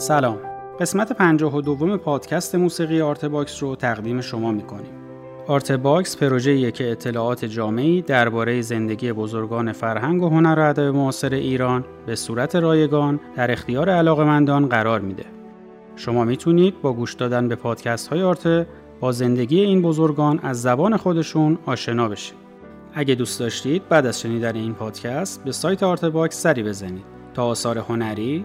سلام قسمت پنجاه و دوم پادکست موسیقی Artebox رو تقدیم شما می‌کنیم Artebox پروژه‌ایه که اطلاعات جامعی درباره زندگی بزرگان فرهنگ و هنر و ادب معاصر ایران به صورت رایگان در اختیار علاقمندان قرار میده. شما می‌تونید با گوش دادن به پادکست های آرت با زندگی این بزرگان از زبان خودشون آشنا بشید. اگه دوست داشتید بعد از شنیدن این پادکست به سایت Artebox سری بزنید تا آثار هنری،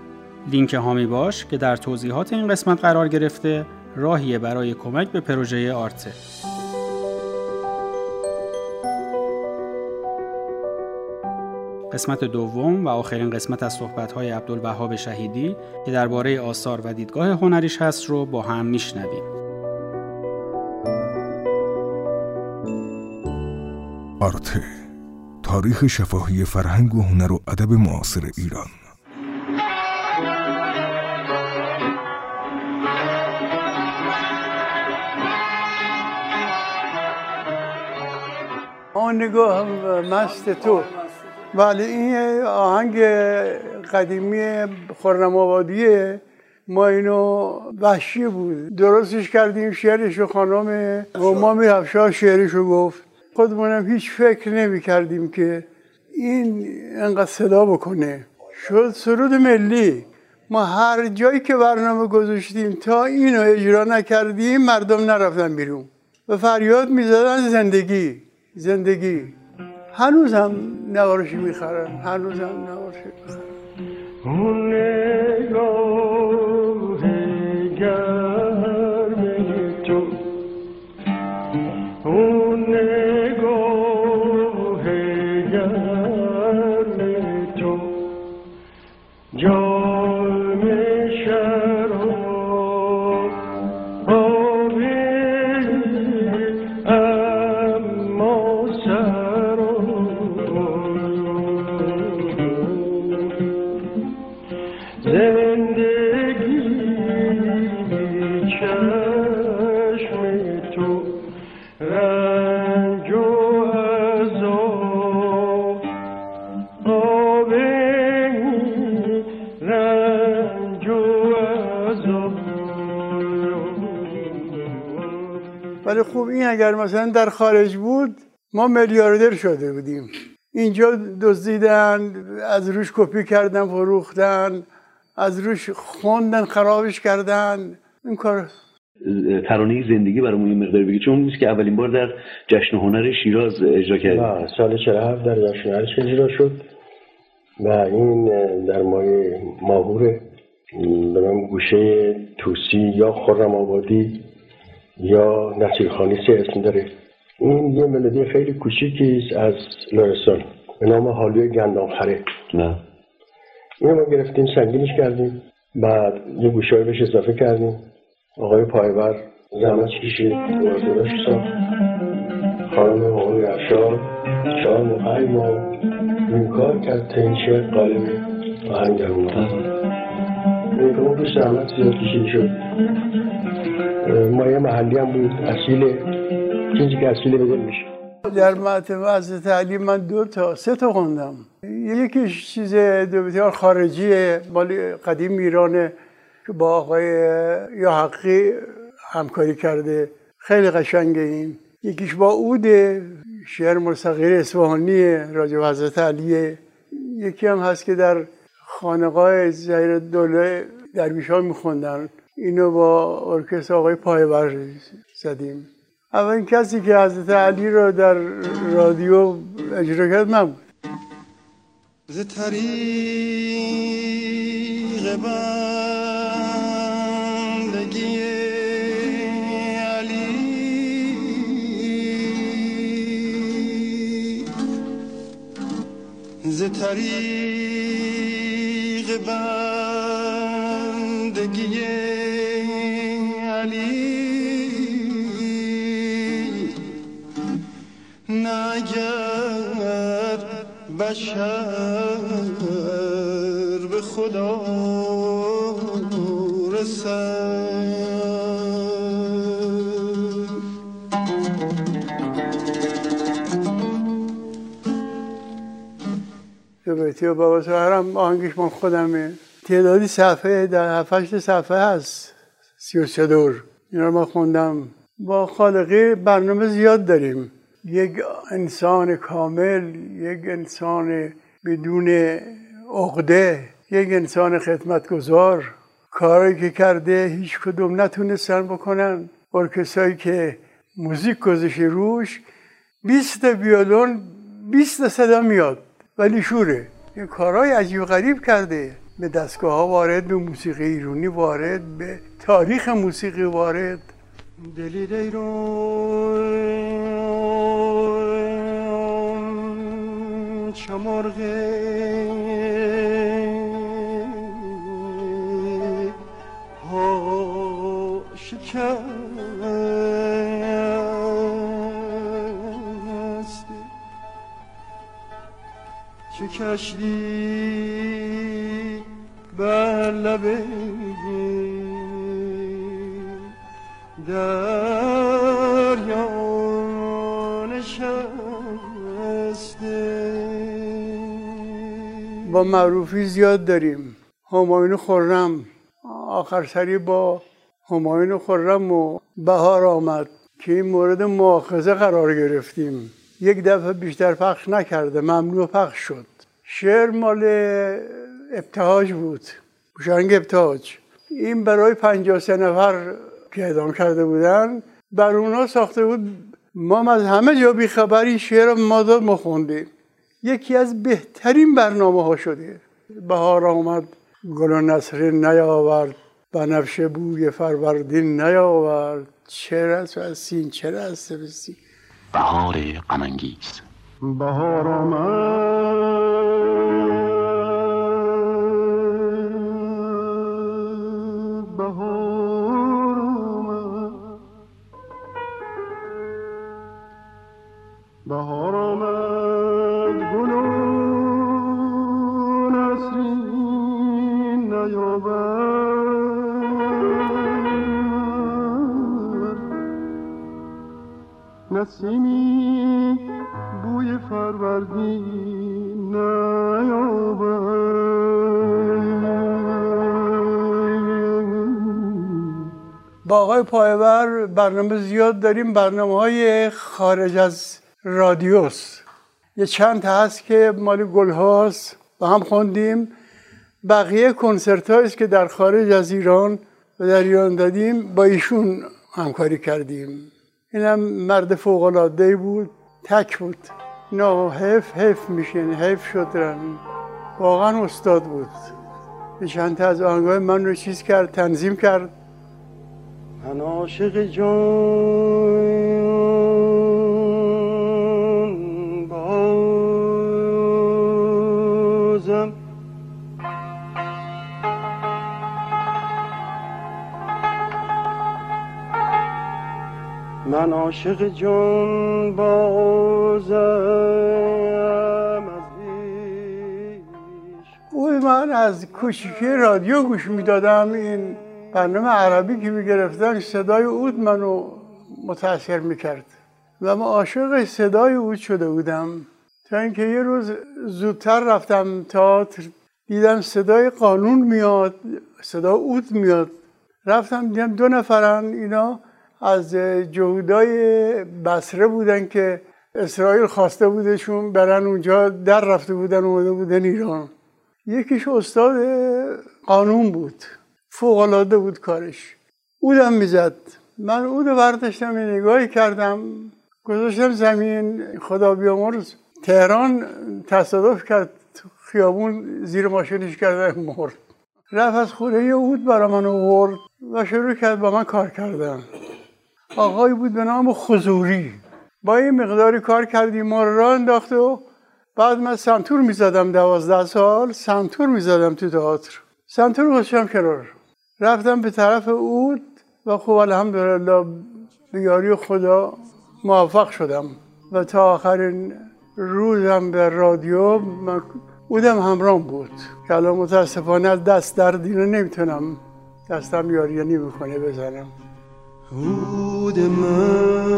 لینک هامی باش که در توضیحات این قسمت قرار گرفته راهیه برای کمک به پروژه آرته. قسمت دوم و آخرین قسمت از صحبت‌های عبدالوهاب شهیدی که درباره آثار و دیدگاه هنریش هست رو با هم میشنویم. آرته تاریخ شفاهی فرهنگ و هنر و ادب معاصر ایران آن نگاه مست تو. بله این آهنگ قدیمی خورم آبادیه ما اینو وحشی بود. درستش کردیم شعرش و خانم ما میرفشا شعرش رو گفت. خودمونم هیچ فکر نمی کردیم که این انقدر صدا بکنه. شد سرود ملی. ما هر جایی که برنامه گذاشتیم تا اینو اجرا نکردیم مردم نرفتن بیرون. و فریاد می‌زدن زندگی. زندگی. هنوز هم نوارشی می‌خرن هنوز هم نوارشی می‌خرن. اگر مثلا در خارج بود ما میلیاردر شده بودیم. اینجا دزدیدن از روش کپی کردن فروختن از روش خوندن خرابش کردن. این کار ترانه زندگی برامون یه مقدار بگی. چون نیست که اولین بار در جشن هنر شیراز اجرا کردیم. نه سال 47 در جشن هنر اجرا شد. و این در ماه ماهور به من گوشه توسی یا خرم آبادی یا نصیرخانی سه اسم داره. این یه ملودی خیلی کوچیکی است از لرستان به نام حالوی گندم خره نه اینو ما گرفتیم سنگینش کردیم. بعد یه گوشه بهش اضافه کردیم. آقای پایور زحمت کشید. وارداش ساخت خانم آقای افشار چهار ماه ما این کار کرد تا این شعر قالب آهنگ در اومد این که اون زحمت زیاد کشیده شد. مایه محلی هم بود اصیله چیزی که اصیله به دل میشه. در معتمه حضرت علی من دو تا سه تا خوندم. یکیش چیز دو بسیار خارجیه مال قدیم ایرانه که با آقای یا حقی همکاری کرده. خیلی قشنگه این. یکیش با اوده شعر مرسقیر اصفهانیه راجع به حضرت علیه یکی هم هست که در خانقاه زهیر دوله درویشان میخوندن. اینو با ارکستر آقای پایور زدیم. اولین کسی که حضرت علی رو در رادیو اجرا کرد من بود. ز طریق بندگی علی. ز طریق بندگی علی نگر بشر به خدا رسد. بیتی و بابا سهرم آهنگش من خودمه. تعدادی صفحه در هفتش صفحه هست. سی و سه دور. اینا ما خوندم. با خالقی برنامه زیاد داریم. یک انسان کامل یک انسان بدون عقده یک انسان خدمتگزار. کاری که کرده هیچ کدوم نتونستن بکنن. ارکسترایی که موزیک گذاشته روش 20 ویولون 20 صدا میاد. ولی شوره. یه کارهای عجیب غریب کرده. به دستگاه ها وارد به موسیقی ایرونی وارد به تاریخ موسیقی وارد. دلی دیرون چمرغه ها چه کشتی. بر لبه دریا نشسته. با معروفی زیاد داریم. همایون خرم. آخر سری با همایون خرم و بهار آمد که این مورد مؤاخذه قرار گرفتیم. یک دفعه بیشتر پخش نکرده ممنوع پخش شد. شعر مال ابتهاج بود. بوشنگ ابتهاج. این برای پنجاه سه نفر که اعدام کرده بودن بر اونا ساخته بود ما از همه جا بیخبری شعر ما داد ما خوندیم. یکی از بهترین برنامه ها شده. بهار آمد گل و نصر نیاورد بنفشه بوی فروردین نیاورد. چرا از سین چرا از سبستی بهار غمانگیز. بهار آمد. بهار آمد گل و نسرین نیاورد. نسیمی بوی فروردین با آقای پایور برنامه زیاد داریم برنامه های خارج از رادیوس. یه چند تا هست که مال گل با هم خوندیم. بقیه کنسرت است که در خارج از ایران و در ایران دادیم با ایشون همکاری کردیم. اینم مرد فوق العاده بود تک بود. اینا حیف حیف میشین حیف شد رن واقعا استاد بود. یه چند تا از آهنگای من رو چیز کرد تنظیم کرد. من عاشق جان. من عاشق جان بازم از من از کوچیکی رادیو گوش می‌دادم. این برنامه عربی که می‌گرفتن صدای اود منو متاثر می‌کرد و من عاشق صدای اود شده بودم. تا اینکه یه روز زودتر رفتم تئاتر دیدم صدای قانون میاد صدا اود میاد. رفتم دیدم دو نفرن اینا از جهودای بصره بودن که اسرائیل خواسته بودشون برن اونجا در رفته بودن اومده بودن ایران. یکیش استاد قانون بود فوقالعاده بود کارش. اودم می‌زد. من اود برداشتم نگاهی کردم گذاشتم زمین خدا بیامرز. تهران تصادف کرد خیابون زیر ماشینش کردن مرد. رفت از خونه یه اود برا من آورد و شروع کرد با من کار کردن. آقایی بود به نام خزوری با این مقداری کار کردیم ما راه انداخته و بعد من سنتور می‌زدم دوازده سال سنتور می‌زدم تو تئاتر. سنتور گذاشتم کنار. رفتم به طرف اود و خب الحمدلله به یاری خدا موفق شدم. و تا آخرین روزم به رادیو من اودم همرام بود. که الان متاسفانه از دست اینو نمی‌تونم دستم یاری نمی‌کنه بزنم. عود من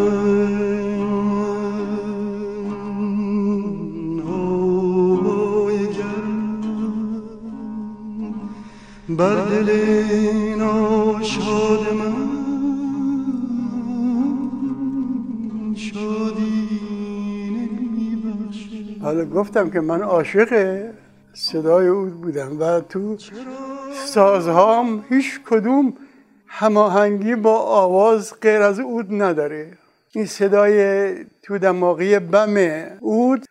بر دل ناشاد حالا گفتم که من عاشق صدای اود بودم و تو سازهام هیچ کدوم هماهنگی با آواز غیر از اود نداره. این صدای تو دماغی بم اود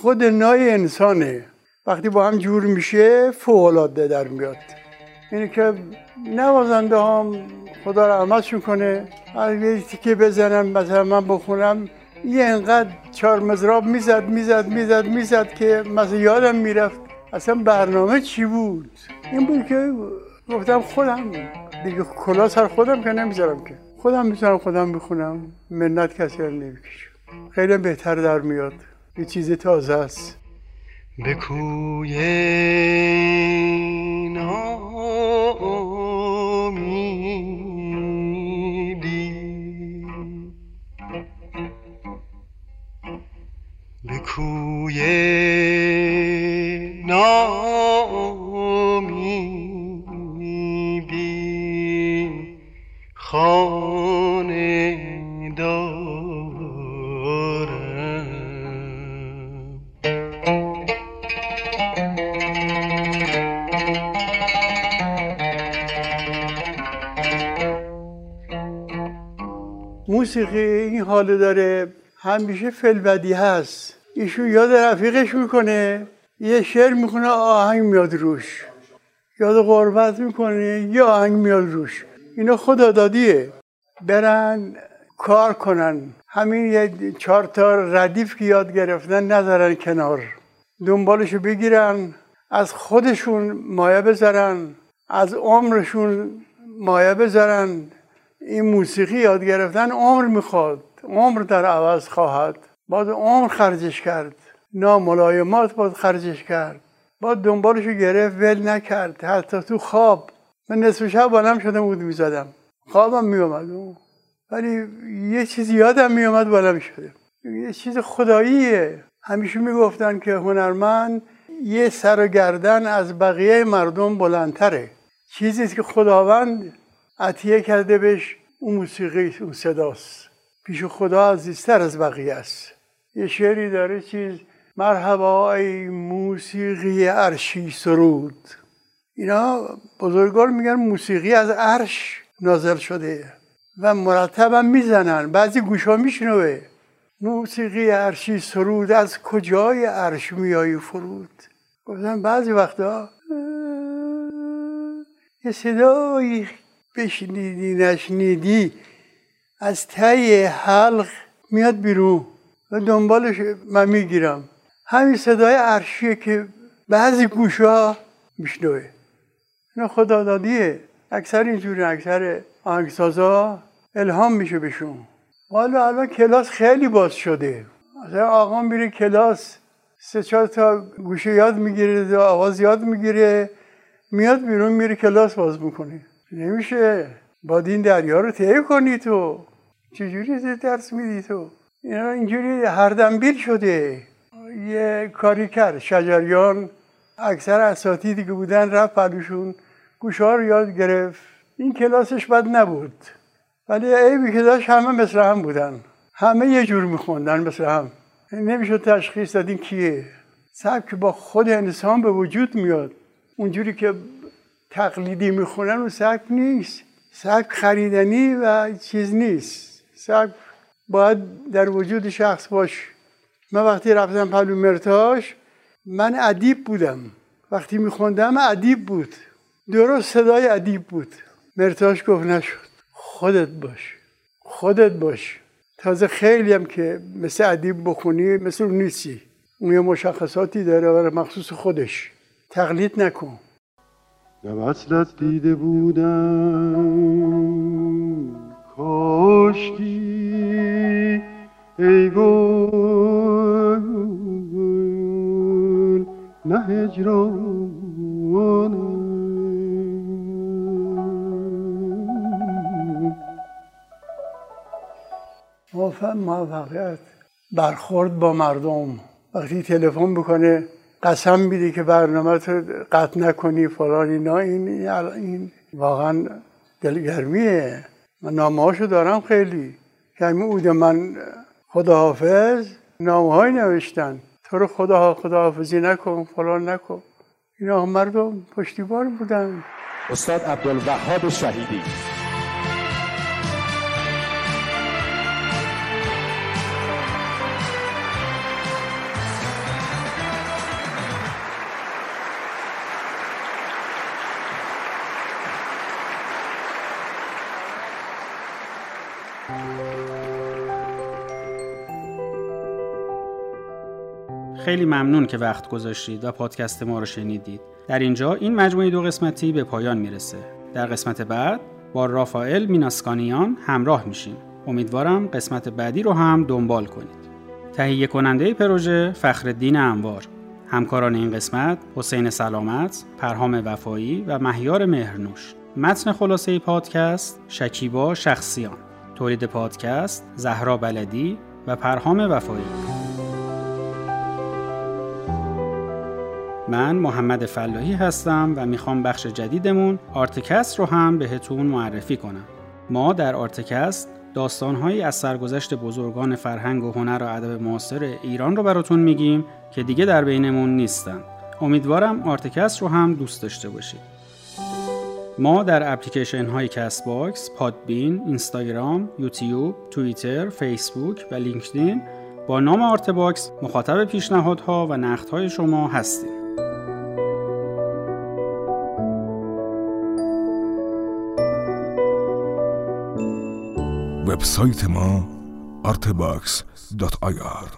خود نای انسانه. وقتی با هم جور میشه فوقلاده در میاد. اینه که نوازنده هم خدا رحمتشون کنه. از یه تیکه بزنم مثلا من بخونم یه انقدر چهار مزراب می‌زد می‌زد می‌زد می‌زد که مثلا یادم می‌رفت اصلا برنامه چی بود؟ این بود که گفتم خودم دیگه کلا سر خودم که نمی‌ذارم که. خودم می‌تونم خودم بخونم منت کسی رو نمی‌کشم خیلی بهتر در میاد. یه چیز تازه است. به کوی موسیقی این حال داره همیشه فلبدی هست. ایشون یاد رفیقش می‌کنه یه شعر می‌خونه آهنگ میاد روش. یاد غربت می‌کنه یه آهنگ میاد روش. اینا خدا دادیه برن کار کنن. همین یه چهار تا ردیف که یاد گرفتن نذارن کنار. دنبالشو بگیرن از خودشون مایه بذارن از عمرشون مایه بذارن. این موسیقی یاد گرفتن عمر می‌خواد. عمر در عوض خواهد. باید عمر خرجش کرد. ناملایمات باید خرجش کرد. باید دنبالشو گرفت ول نکرد. حتی تو خواب. من نصف شب بلند شدم بود می‌زدم. خوابم میومد ولی یه چیزی یادم میومد بلند شدم یه چیز خداییه. همیشه می‌گفتن که هنرمند یه سر و گردن از بقیه مردم بلندتره. چیزی که خداوند عطیه کرده بهش. اون موسیقی اون صداست. پیش خدا عزیزتر از بقیه است. یه شعری داره چیز مرحبا ای موسیقی عرشی سرود. اینا بزرگان میگن موسیقی از عرش نازل شده و مرتب می‌زنن. بعضی گوشا میشنوه. موسیقی عرشی سرود از کجای عرش میایی فرود؟ گفتن بعضی وقتا یه صدایی بشنیدی نشنیدی از ته حلق میاد بیرون و دنبالش من می‌گیرم. همین صدای عرشیه که بعضی گوشا میشنوه. اینا خدا دادیه اکثر اینجوری اکثر آهنگسازا الهام میشه بهشون. حالا الان کلاس خیلی باز شده. مثلا آقا میره کلاس سه چهار تا گوشه یاد می‌گیره آواز یاد می‌گیره میاد بیرون میره کلاس باز می‌کنه. نمیشه. با این دریا رو طی کنی تو. چجوری درس میدی تو؟ اینا اینجوری هر دنبیل شده. یه کاری کرد. شجریان اکثر اساتیدی که بودن رفت پلوشون. گوشه رو یاد گرفت. این کلاسش بد نبود. ولی عیبی که داشت همه مثل هم بودن. همه یه جور میخوندن مثل هم. نمی‌شد تشخیص دادین کیه. سبک با خود انسان به وجود میاد. اونجوری که تقلیدی می‌خونن اون سبک نیست. سبک خریدنی و چیز نیست. سبک باید در وجود شخص باش من وقتی رفتم پلو مرتاش من ادیب بودم. وقتی میخوندم ادیب بود. درست صدای ادیب بود. مرتاش گفت نشد. خودت باش. خودت باش. تازه خیلی هم که مثل ادیب بخونی مثل نیستی. اون یه مشخصاتی داره برای مخصوص خودش. تقلید نکن. نه وصلت دیده بودم. کاشکی ای گل موفقیت. برخورد با مردم. وقتی تلفن بکنه قسم میده که برنامه تو قطع نکنی فلان اینا. این این واقعا دلگرمیه. من نامه دارم خیلی. که همین اود من خداحافظ نامه های نوشتن. تو رو خدا خداحافظی نکن فلان نکن. اینا مردم پشتیبان بودن. استاد عبدالوهاب شهیدی. خیلی ممنون که وقت گذاشتید و پادکست ما رو شنیدید. در اینجا این مجموعه دو قسمتی به پایان می‌رسه. در قسمت بعد با رافائل میناسکانیان همراه میشیم. امیدوارم قسمت بعدی رو هم دنبال کنید. تهیه کننده پروژه فخردین انوار همکاران این قسمت حسین سلامت، پرهام وفایی و مهیار مهرنوش. متن خلاصه پادکست شکیبا شخصیان. تولید پادکست زهرا بلدی و پرهام وفایی. من محمد فلاحی هستم و می‌خوام بخش جدیدمون Artecast رو هم بهتون معرفی کنم. ما در Artecast داستانهایی از سرگذشت بزرگان فرهنگ و هنر و ادب معاصر ایران رو براتون میگیم که دیگه در بینمون نیستن. امیدوارم Artecast رو هم دوست داشته باشید. ما در اپلیکیشن های Castbox، Podbean، اینستاگرام، یوتیوب، توییتر، فیسبوک و لینکدین با نام Artebox مخاطب پیشنهادها و نقدهای شما هستیم. وب‌سایت ما artebox.ir